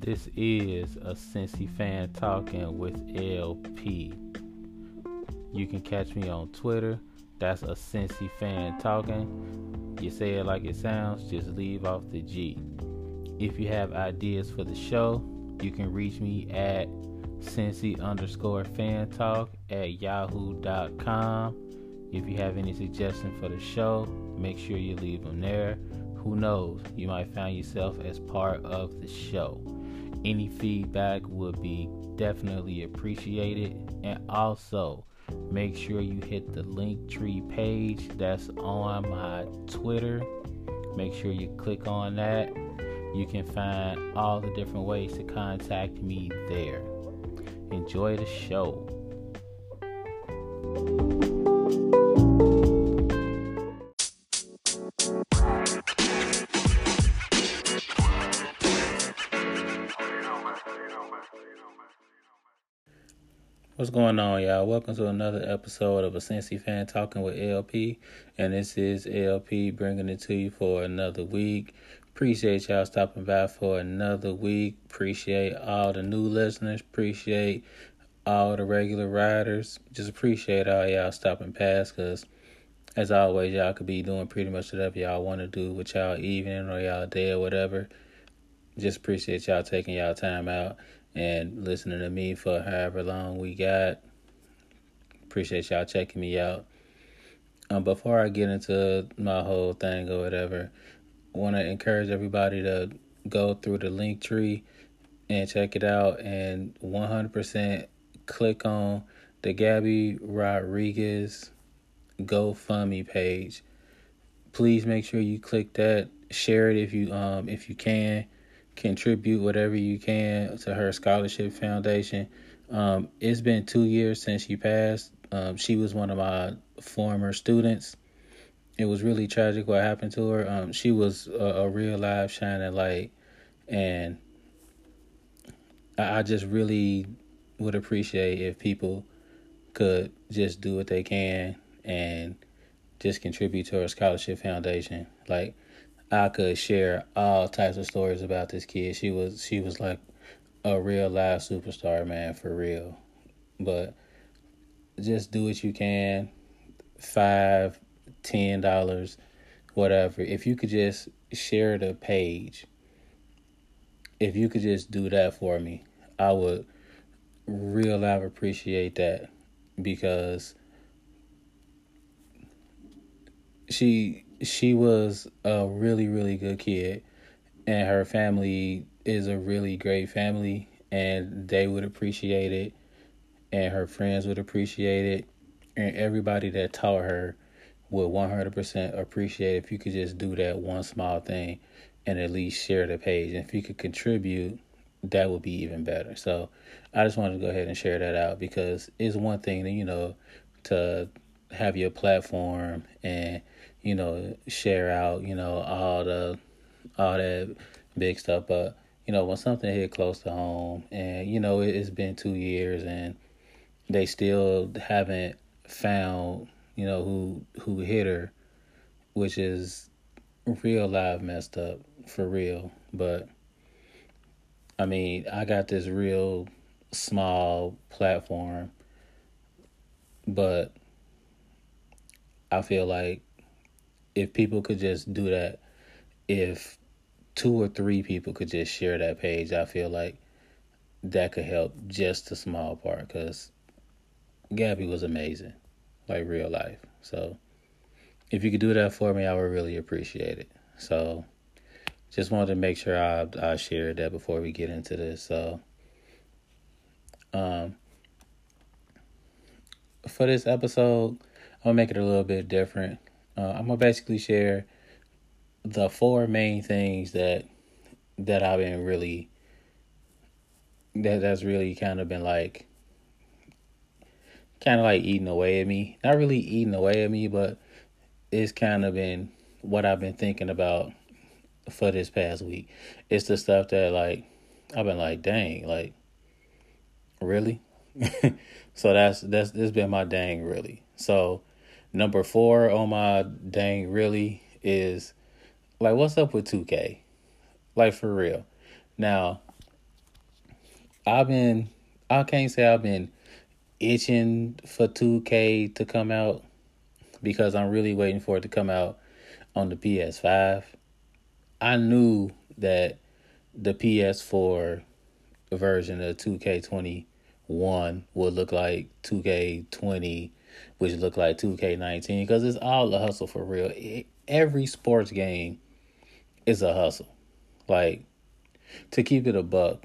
This is a Cincy fan talking with LP. You can catch me on Twitter. That's a Cincy fan talking. You say it like it sounds, just leave off the G. If you have ideas for the show, you can reach me at Cincy underscore fan talk at yahoo.com. If you have any suggestions for the show, make sure you leave them there. Who knows, you might find yourself as part of the show. Any feedback would be definitely appreciated. And also, make sure you hit the Linktree page that's on my Twitter. Make sure you click on that. You can find all the different ways to contact me there. Enjoy the show. What's going on, y'all? Welcome to another episode of a Cincy Fan Talking with LP. And this is LP bringing it to you for another week. Appreciate y'all stopping by for another week. Appreciate all the new listeners. Appreciate all the regular riders. Just appreciate all y'all stopping past because, as always, y'all could be doing pretty much whatever y'all want to do with y'all evening or y'all day or whatever. Just appreciate y'all taking y'all time out and listening to me for however long we got. Appreciate y'all checking me out. Um, before I get into my whole thing or whatever, want to encourage everybody to go through the Linktree and check it out and 100% click on the Gabby Rodriguez GoFundMe page. Please make sure you click that. Share it if you um if you can contribute whatever you can to her scholarship foundation. Um, it's been two years since she passed. Um, she was one of my former students. It was really tragic what happened to her. Um, she was a, a, real live shining light, and I, I just really would appreciate if people could just do what they can and just contribute to her scholarship foundation. Like I could share all types of stories about this kid. She was she was like a real live superstar, man, for real. But just do what you can. Five, ten dollars, whatever. If you could just share the page, if you could just do that for me, I would real live appreciate that because she she was a really really good kid and her family is a really great family and they would appreciate it and her friends would appreciate it and everybody that taught her would 100% appreciate if you could just do that one small thing and at least share the page. And if you could contribute that would be even better. So i just wanted to go ahead and share that out because it's one thing that you know to have your platform and you know, share out, you know, all the all that big stuff. But, you know, when something hit close to home and, you know, it, has been two years and they still haven't found, you know, who who hit her, which is real live messed up for real. But I mean, I got this real small platform, but I feel like if people could just do that, if two or three people could just share that page, I feel like that could help just a small part because Gabby was amazing, like real life. So if you could do that for me, I would really appreciate it. So just wanted to make sure I I shared that before we get into this. So um for this episode, gonna make it a little bit different. Uh, I'm gonna basically share the four main things that that I've been really that that's really kind of been like kind of like eating away at me. Not really eating away at me, but it's kind of been what I've been thinking about for this past week. It's the stuff that like I've been like, dang, like really? so that's that's this been my dang really. So Number four on my dang really is like, what's up with 2K? Like, for real. Now, I've been I can't say I've been itching for 2K to come out because I'm really waiting for it to come out on the PS5. I knew that the PS4 version of 2K21 would look like 2K20, which look like 2K19 because it's all a hustle for real. Every sports game is a hustle. Like to keep it a buck,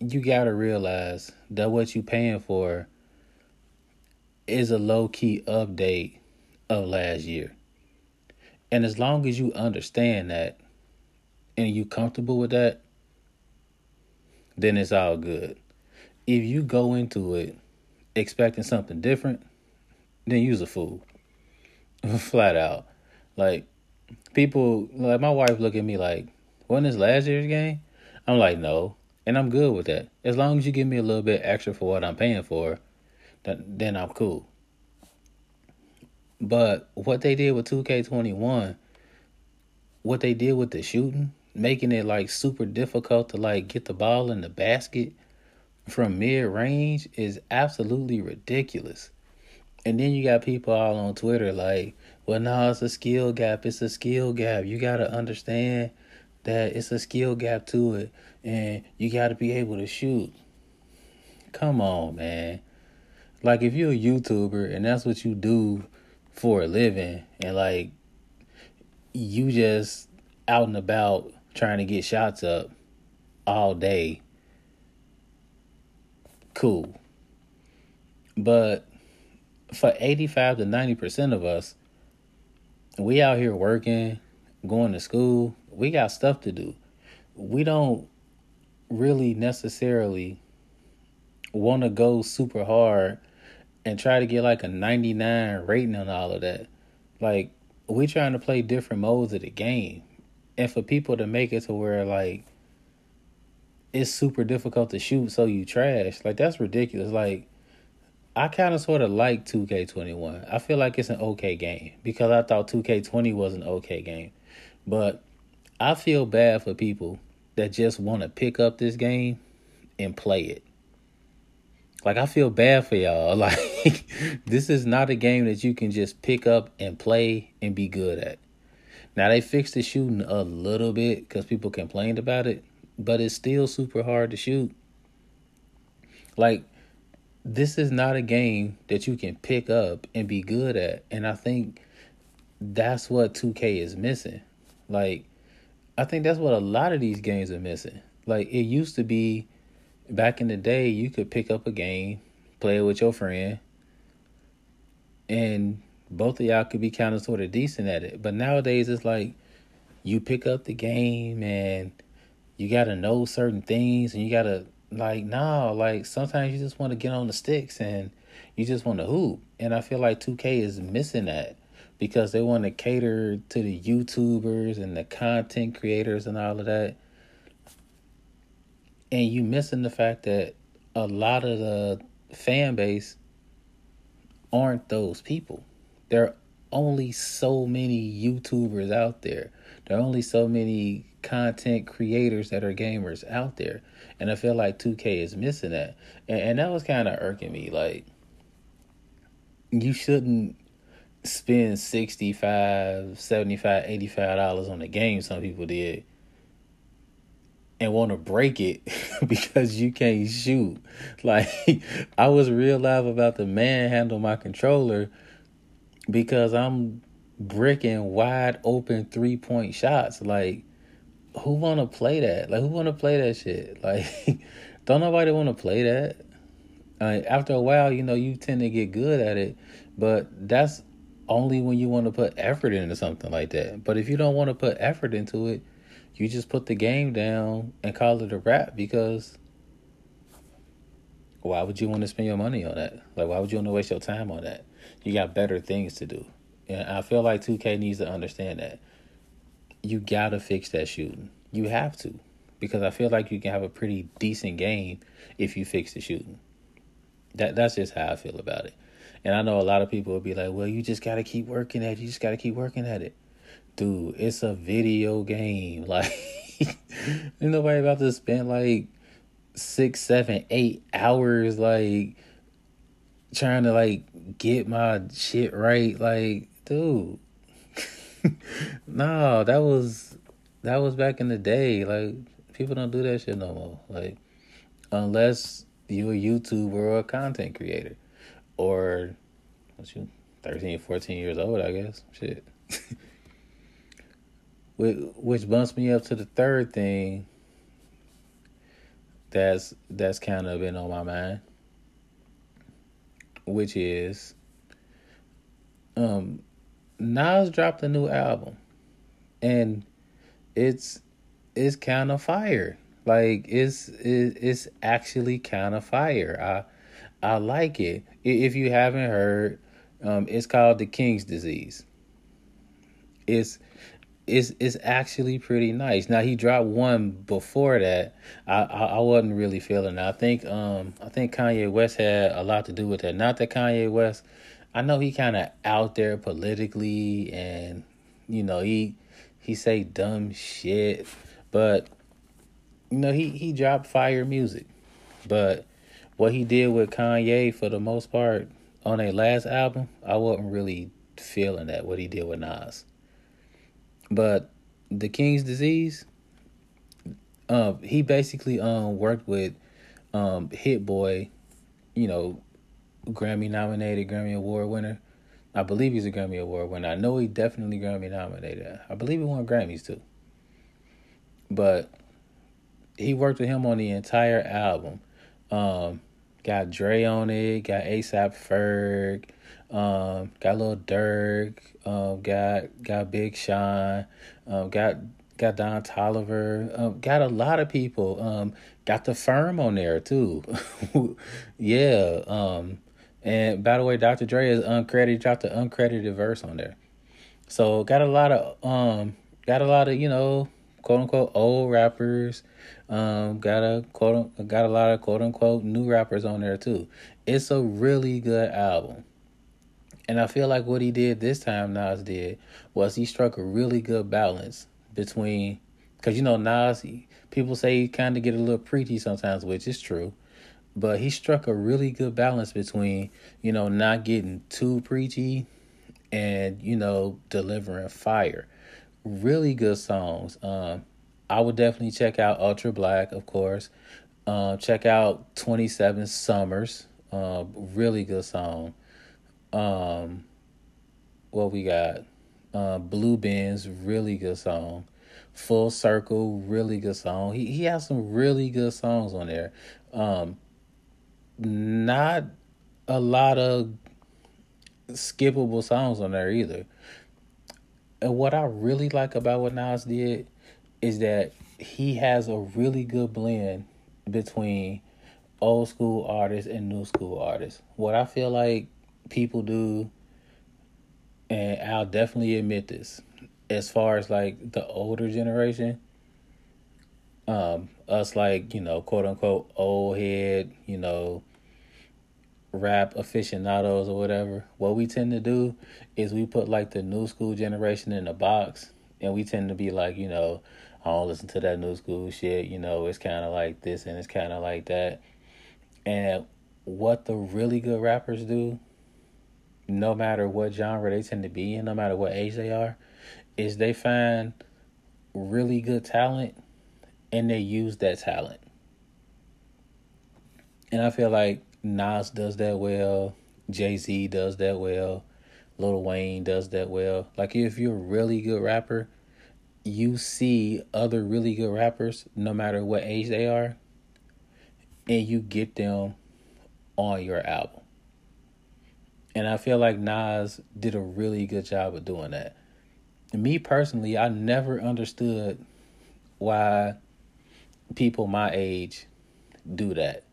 you gotta realize that what you paying for is a low key update of last year. And as long as you understand that and you comfortable with that, then it's all good. If you go into it expecting something different, then you's a fool. Flat out. Like people like my wife look at me like, wasn't this last year's game? I'm like, no. And I'm good with that. As long as you give me a little bit extra for what I'm paying for, then then I'm cool. But what they did with 2K21, what they did with the shooting, making it like super difficult to like get the ball in the basket from mid range is absolutely ridiculous. And then you got people all on Twitter like, well, no, it's a skill gap. It's a skill gap. You got to understand that it's a skill gap to it. And you got to be able to shoot. Come on, man. Like, if you're a YouTuber and that's what you do for a living, and like, you just out and about trying to get shots up all day, cool. But for 85 to 90% of us, we out here working, going to school, we got stuff to do. We don't really necessarily want to go super hard and try to get like a 99 rating on all of that. Like, we trying to play different modes of the game and for people to make it to where like it's super difficult to shoot so you trash. Like that's ridiculous. Like i kind of sort of like 2k21 i feel like it's an okay game because i thought 2k20 was an okay game. But i feel bad for people that just want to pick up this game and play it. Like i feel bad for y'all. Like this is not a game that you can just pick up and play and be good at. Now they fixed the shooting a little bit because people complained about it, but it's still super hard to shoot. Like this is not a game that you can pick up and be good at, and I think that's what 2K is missing. Like I think that's what a lot of these games are missing. Like it used to be back in the day you could pick up a game, play it with your friend, and both of y'all could be kind of sort of decent at it. But nowadays, it's like you pick up the game and you got to know certain things and you got to, like, no, like sometimes you just want to get on the sticks and you just want to hoop. And I feel like 2K is missing that because they want to cater to the YouTubers and the content creators and all of that. And you missing the fact that a lot of the fan base aren't those people there are only so many YouTubers out there. There are only so many content creators that are gamers out there. And I feel like 2K is missing that. And, and that was kind of irking me. Like, you shouldn't spend 65 75 85 dollars on a game some people did and want to break it because you can't shoot like i was real live about the manhandle my controller because I'm bricking wide open three point shots. Like, who wanna play that? Like, who wanna play that shit? Like, don't nobody wanna play that. Uh, after a while, you know, you tend to get good at it, but that's only when you want to put effort into something like that. But if you don't want to put effort into it, you just put the game down and call it a wrap because why would you want to spend your money on that? Like, why would you want to waste your time on that? You got better things to do. And I feel like 2K needs to understand that. You got to fix that shooting. You have to. Because I feel like you can have a pretty decent game if you fix the shooting. That That's just how I feel about it. And I know a lot of people will be like, well, you just got to keep working at it. You just got to keep working at it. Dude, it's a video game. Like, ain't nobody about to spend like six, seven, eight hours, like trying to like get my shit right. Like, dude, no, that was that was back in the day. Like, people don't do that shit no more. Like, unless you're a YouTuber or a content creator, or what you 13, 14 years old, I guess. Shit. which bumps me up to the third thing that's that's kind of been on my mind which is um Nas dropped a new album and it's it's kind of fire like it's it's actually kind of fire I I like it if you haven't heard um it's called the King's Disease it's it's it's actually pretty nice. Now he dropped one before that. I, I, I wasn't really feeling. It. I think um I think Kanye West had a lot to do with that. Not that Kanye West, I know he kind of out there politically, and you know he he say dumb shit, but you know he he dropped fire music, but what he did with Kanye for the most part on a last album, I wasn't really feeling that. What he did with Nas. But the King's Disease, um, he basically um worked with um Hit Boy, you know, Grammy nominated, Grammy Award winner. I believe he's a Grammy Award winner. I know he definitely Grammy nominated. I believe he won Grammys too. But he worked with him on the entire album. Um, got Dre on it, got ASAP Ferg, um, got Lil Durk, um, got got Big Sean, um, got got Don Toliver, um, got a lot of people. Um, got the firm on there too. yeah. Um, and by the way, Dr. Dre is uncredited, dropped the uncredited verse on there. So got a lot of um, got a lot of you know, quote unquote old rappers. Um, got a quote got a lot of quote unquote new rappers on there too. It's a really good album. And I feel like what he did this time, Nas did, was he struck a really good balance between, because you know Nas, he, people say he kind of get a little preachy sometimes, which is true, but he struck a really good balance between, you know, not getting too preachy, and you know delivering fire. Really good songs. Um, I would definitely check out Ultra Black, of course. Uh, check out Twenty Seven Summers. Uh, really good song. Um, what we got? Uh, Blue Benz, really good song. Full Circle, really good song. He he has some really good songs on there. Um, not a lot of skippable songs on there either. And what I really like about what Nas did is that he has a really good blend between old school artists and new school artists. What I feel like people do, and I'll definitely admit this, as far as like the older generation, um, us like, you know, quote unquote old head, you know, rap aficionados or whatever, what we tend to do is we put like the new school generation in a box and we tend to be like, you know, I don't listen to that new school shit, you know, it's kind of like this and it's kind of like that. And what the really good rappers do no matter what genre they tend to be in, no matter what age they are, is they find really good talent and they use that talent. And I feel like Nas does that well, Jay Z does that well, Lil Wayne does that well. Like if you're a really good rapper, you see other really good rappers, no matter what age they are, and you get them on your album. And I feel like Nas did a really good job of doing that. Me personally, I never understood why people my age do that.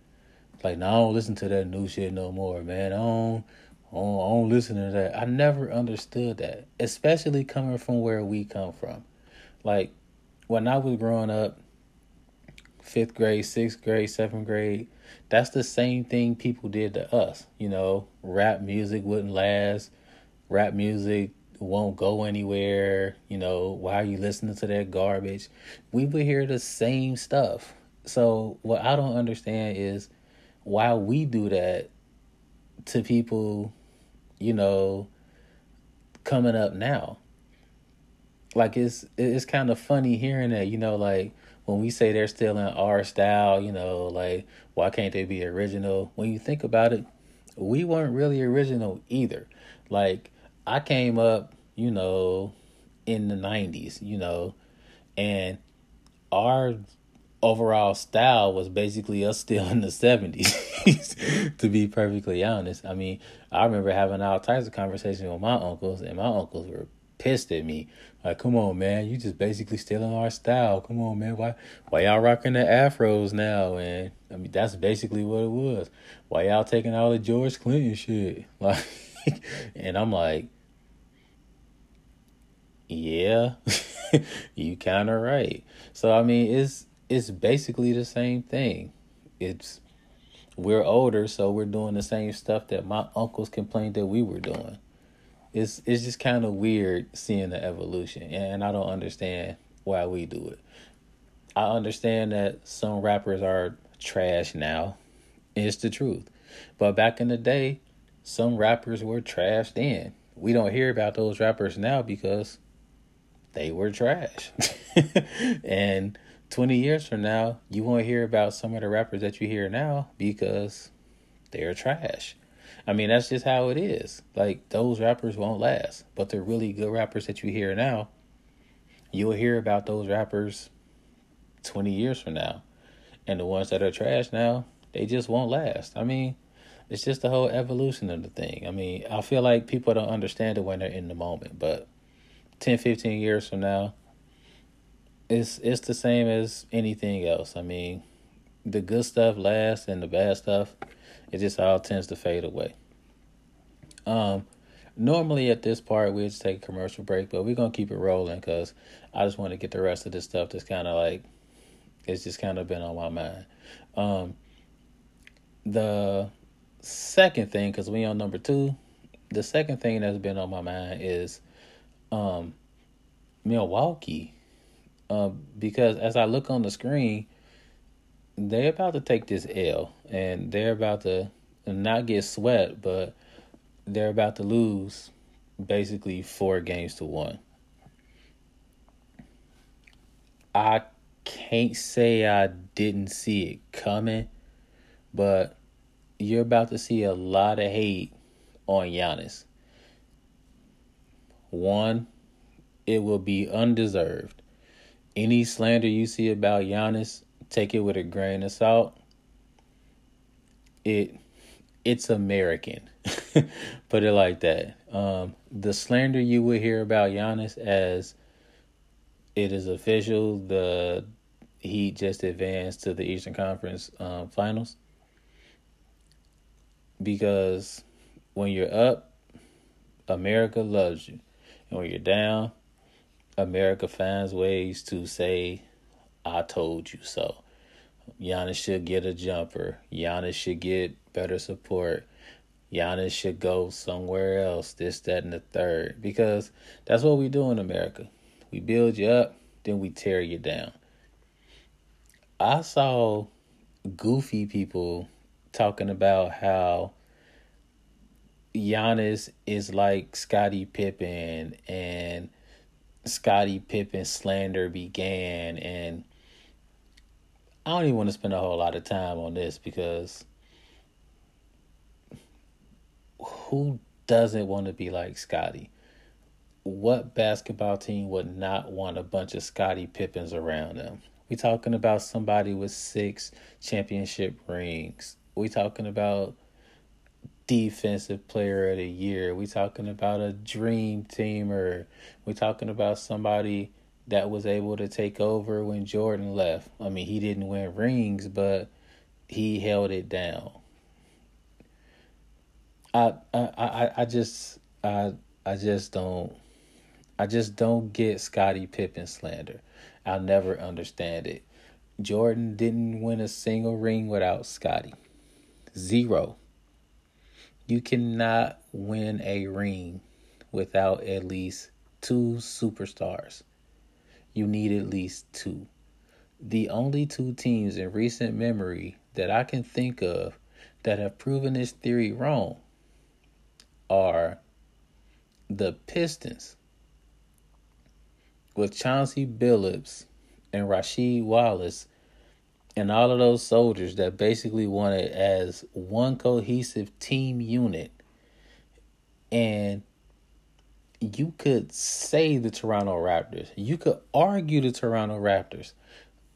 Like, no, I don't listen to that new shit no more, man. I don't, I don't, I don't listen to that. I never understood that, especially coming from where we come from. Like, when I was growing up, fifth grade, sixth grade, seventh grade, that's the same thing people did to us. You know, rap music wouldn't last. Rap music won't go anywhere. You know, why are you listening to that garbage? We would hear the same stuff. So what I don't understand is why we do that to people, you know, coming up now. Like it's it's kind of funny hearing that, you know, like when we say they're still in our style, you know, like why can't they be original? When you think about it, we weren't really original either. Like I came up, you know, in the 90s, you know, and our overall style was basically us still in the 70s to be perfectly honest. I mean i remember having all types of conversations with my uncles and my uncles were pissed at me. Like come on man you just basically stealing our style. Come on man. Why why y'all rocking the afros now? And i mean that's basically what it was. Why y'all taking all the george clinton shit? Like and i'm like yeah you kind of right. So i mean it's it's basically the same thing. It's we're older, so we're doing the same stuff that my uncles complained that we were doing. It's it's just kind of weird seeing the evolution, and I don't understand why we do it. I understand that some rappers are trash now. It's the truth. But back in the day, some rappers were trashed in. We don't hear about those rappers now because they were trash. and 20 years from now, you won't hear about some of the rappers that you hear now because they're trash. I mean, that's just how it is. Like, those rappers won't last. But the really good rappers that you hear now, you'll hear about those rappers 20 years from now. And the ones that are trash now, they just won't last. I mean, it's just the whole evolution of the thing. I mean, I feel like people don't understand it when they're in the moment. But 10, 15 years from now, it's it's the same as anything else. I mean, the good stuff lasts and the bad stuff it just all tends to fade away. Um normally at this part we just take a commercial break, but we're gonna keep it rolling because I just want to get the rest of this stuff that's kind of like it's just kind of been on my mind. Um, the second thing, because we on number two, the second thing that's been on my mind is um, Milwaukee uh, because as I look on the screen, they're about to take this L and they're about to not get swept, but they're about to lose basically four games to one. I can't say I didn't see it coming, but you're about to see a lot of hate on Giannis. One, it will be undeserved any slander you see about Giannis, take it with a grain of salt. It it's American. Put it like that. Um, the slander you would hear about Giannis as it is official, the Heat just advanced to the Eastern Conference um, Finals. Because when you're up, America loves you. And when you're down, America finds ways to say, I told you so. Giannis should get a jumper. Giannis should get better support. Giannis should go somewhere else, this, that, and the third. Because that's what we do in America. We build you up, then we tear you down. I saw goofy people talking about how Giannis is like Scottie Pippen and Scottie Pippen slander began, and I don't even want to spend a whole lot of time on this because who doesn't want to be like Scottie? What basketball team would not want a bunch of Scottie Pippens around them? We talking about somebody with six championship rings. We talking about defensive player of the year. We talking about a dream teamer. We talking about somebody that was able to take over when Jordan left. I mean, he didn't win rings, but he held it down. I I I, I just I I just don't I just don't get Scottie Pippen slander. I'll never understand it. Jordan didn't win a single ring without Scottie. Zero. You cannot win a ring without at least two superstars. You need at least two. the only two teams in recent memory that I can think of that have proven this theory wrong are the Pistons with Chauncey Billups and Rasheed Wallace and all of those soldiers that basically wanted as one cohesive team unit and you could say the Toronto Raptors. You could argue the Toronto Raptors.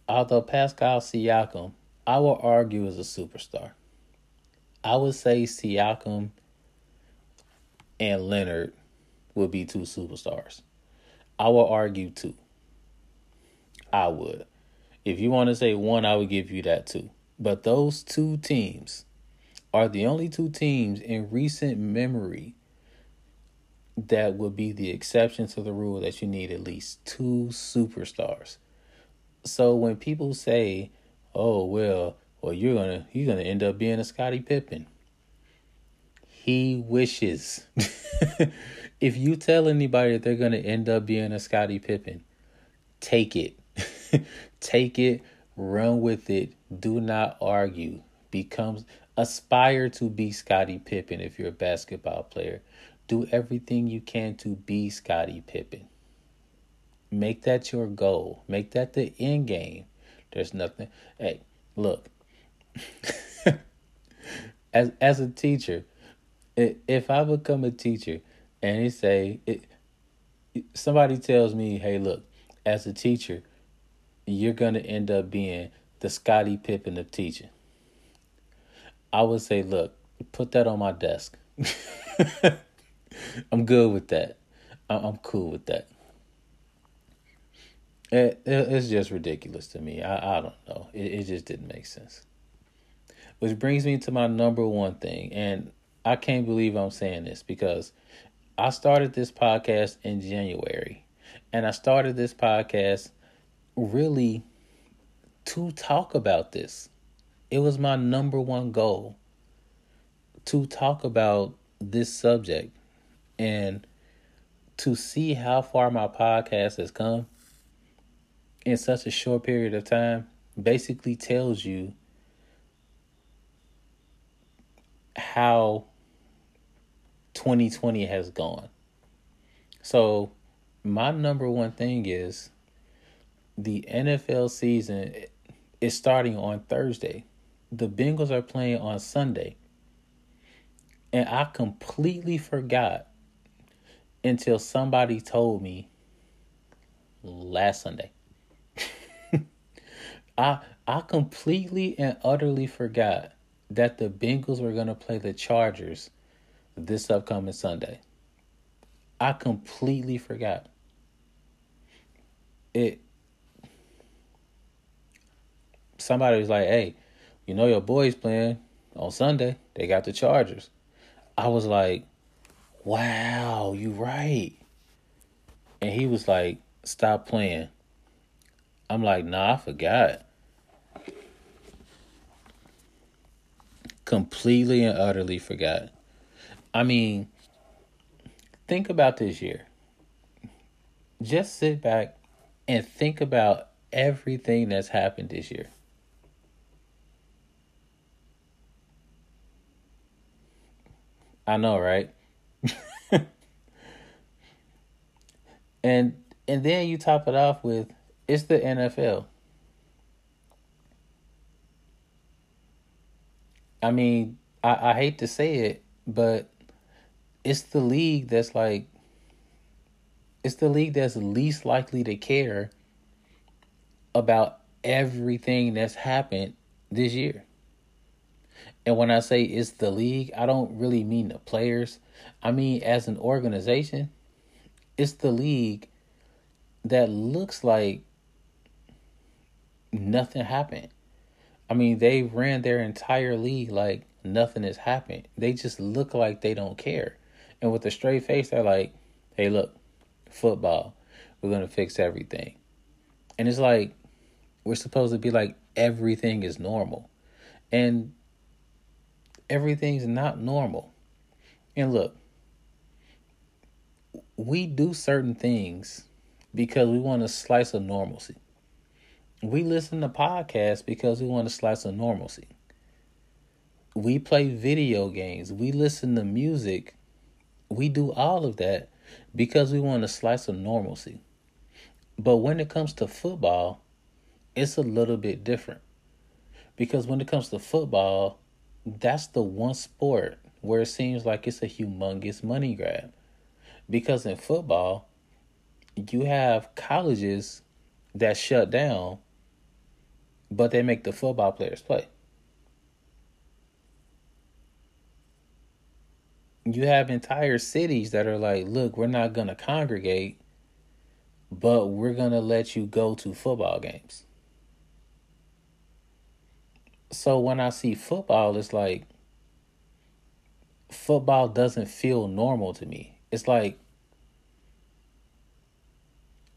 Although Pascal Siakam, I will argue is a superstar. I would say Siakam and Leonard would be two superstars. I will argue too. I would. If you want to say one, I would give you that too. But those two teams are the only two teams in recent memory that would be the exception to the rule that you need at least two superstars. So when people say, "Oh well, well you're gonna you're gonna end up being a Scottie Pippen," he wishes. if you tell anybody that they're gonna end up being a Scottie Pippen, take it, take it, run with it. Do not argue. Becomes aspire to be Scottie Pippen if you're a basketball player do everything you can to be Scottie Pippen. Make that your goal. Make that the end game. There's nothing. Hey, look. as as a teacher, if I become a teacher and he say it, somebody tells me, "Hey, look, as a teacher, you're gonna end up being the Scottie Pippen of teaching." I would say, "Look, put that on my desk." I'm good with that. I'm cool with that. It, it's just ridiculous to me. I, I don't know. It, it just didn't make sense. Which brings me to my number one thing. And I can't believe I'm saying this because I started this podcast in January. And I started this podcast really to talk about this. It was my number one goal to talk about this subject and to see how far my podcast has come in such a short period of time basically tells you how 2020 has gone. So, my number one thing is the NFL season is starting on Thursday. The Bengals are playing on Sunday. And I completely forgot until somebody told me last Sunday. I I completely and utterly forgot that the Bengals were going to play the Chargers this upcoming Sunday. I completely forgot. It somebody was like, "Hey, you know your boys playing on Sunday. They got the Chargers." I was like, wow, you right. And he was like, stop playing. I'm like, nah, I forgot. Completely and utterly forgot. I mean, think about this year. Just sit back and think about everything that's happened this year. I know, right? and and then you top it off with it's the NFL. I mean, I, I hate to say it, but it's the league that's like it's the league that's least likely to care about everything that's happened this year. And when I say it's the league, I don't really mean the players. I mean, as an organization, it's the league that looks like nothing happened. I mean, they ran their entire league like nothing has happened. They just look like they don't care. And with a straight face, they're like, hey, look, football, we're going to fix everything. And it's like, we're supposed to be like, everything is normal. And everything's not normal. And look, we do certain things because we want a slice of normalcy. We listen to podcasts because we want a slice of normalcy. We play video games. We listen to music. We do all of that because we want a slice of normalcy. But when it comes to football, it's a little bit different. Because when it comes to football, that's the one sport where it seems like it's a humongous money grab. Because in football, you have colleges that shut down, but they make the football players play. You have entire cities that are like, look, we're not going to congregate, but we're going to let you go to football games. So when I see football, it's like, football doesn't feel normal to me. It's like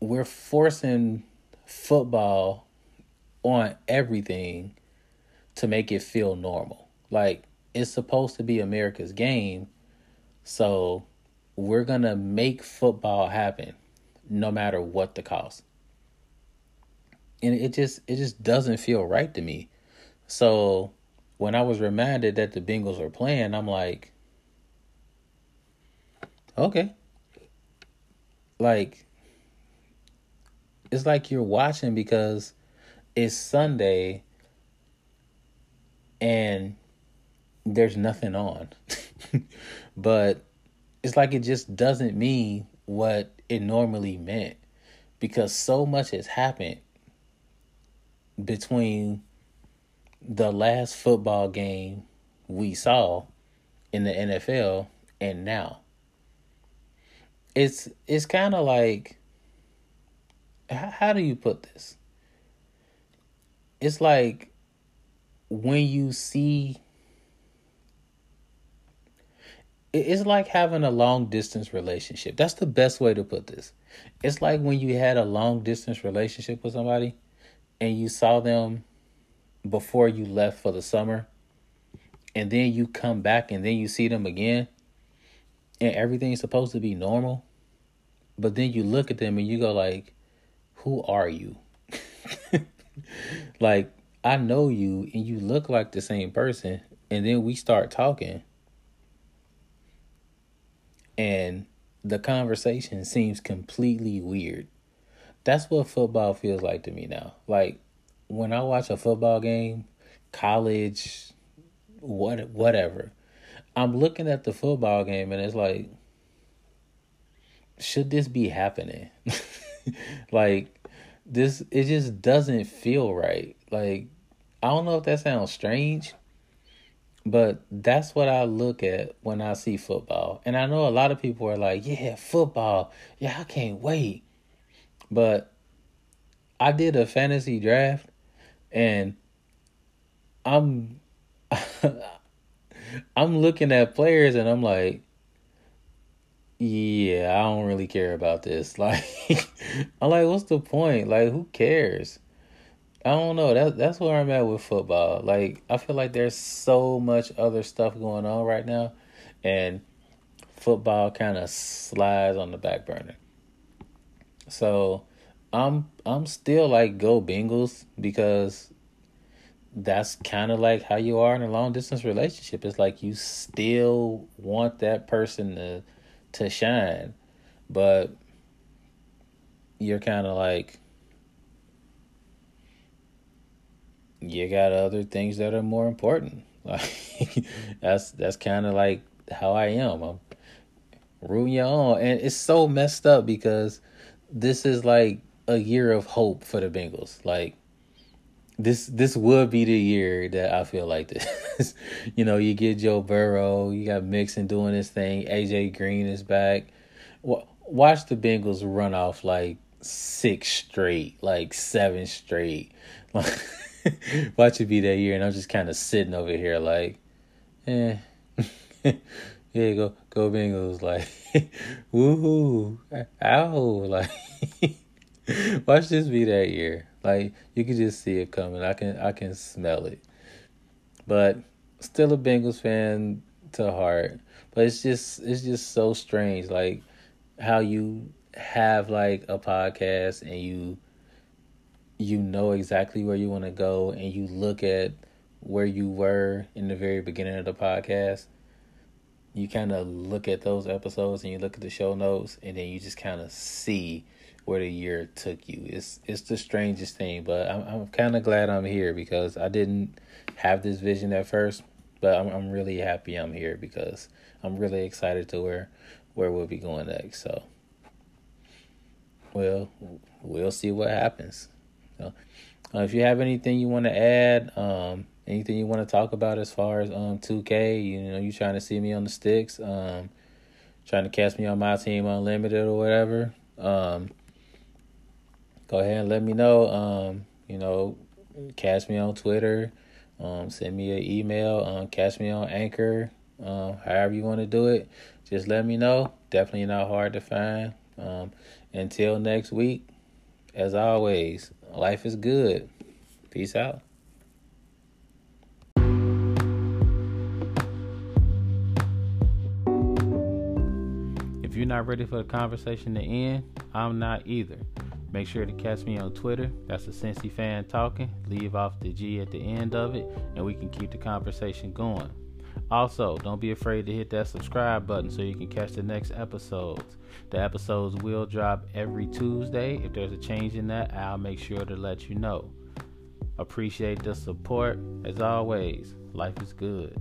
we're forcing football on everything to make it feel normal. Like it's supposed to be America's game, so we're going to make football happen no matter what the cost. And it just it just doesn't feel right to me. So when I was reminded that the Bengals were playing, I'm like Okay. Like it's like you're watching because it's Sunday and there's nothing on. but it's like it just doesn't mean what it normally meant because so much has happened between the last football game we saw in the NFL and now it's it's kind of like how, how do you put this? It's like when you see it's like having a long distance relationship. That's the best way to put this. It's like when you had a long distance relationship with somebody and you saw them before you left for the summer and then you come back and then you see them again and everything's supposed to be normal, but then you look at them and you go like, "Who are you?" like I know you and you look like the same person, and then we start talking, and the conversation seems completely weird. That's what football feels like to me now. Like when I watch a football game, college, what whatever I'm looking at the football game and it's like, should this be happening? like, this, it just doesn't feel right. Like, I don't know if that sounds strange, but that's what I look at when I see football. And I know a lot of people are like, yeah, football. Yeah, I can't wait. But I did a fantasy draft and I'm I'm looking at players and I'm like, yeah, I don't really care about this. Like, I'm like, what's the point? Like, who cares? I don't know. That that's where I'm at with football. Like, I feel like there's so much other stuff going on right now, and football kind of slides on the back burner. So, I'm I'm still like go Bengals because that's kind of like how you are in a long distance relationship. It's like you still want that person to to shine, but you're kind of like you got other things that are more important. Like that's that's kind of like how I am. I'm rooting you on, and it's so messed up because this is like a year of hope for the Bengals. Like this this would be the year that I feel like this. you know, you get Joe Burrow, you got Mixon doing his thing, AJ Green is back. Watch the Bengals run off like six straight, like seven straight. Watch it be that year, and I'm just kind of sitting over here like, eh. yeah, go go Bengals, like, woohoo, ow, like. Watch this be that year. Like you can just see it coming. I can I can smell it. But still a Bengals fan to heart. But it's just it's just so strange like how you have like a podcast and you you know exactly where you want to go and you look at where you were in the very beginning of the podcast, you kind of look at those episodes and you look at the show notes and then you just kind of see where the year took you. It's it's the strangest thing, but I'm I'm kind of glad I'm here because I didn't have this vision at first, but I'm I'm really happy I'm here because I'm really excited to where where we'll be going next. So, well, we'll see what happens. So, uh, if you have anything you want to add, um, anything you want to talk about as far as um 2K, you know, you trying to see me on the sticks, um, trying to catch me on my team unlimited or whatever, um, go ahead and let me know. Um, you know, catch me on Twitter, um, send me an email, um, catch me on Anchor, um, however you want to do it. Just let me know. Definitely not hard to find. Um, until next week, as always, life is good. Peace out. If you're not ready for the conversation to end, I'm not either. Make sure to catch me on Twitter. That's a Cincy fan talking. Leave off the G at the end of it, and we can keep the conversation going. Also, don't be afraid to hit that subscribe button so you can catch the next episodes. The episodes will drop every Tuesday. If there's a change in that, I'll make sure to let you know. Appreciate the support. As always, life is good.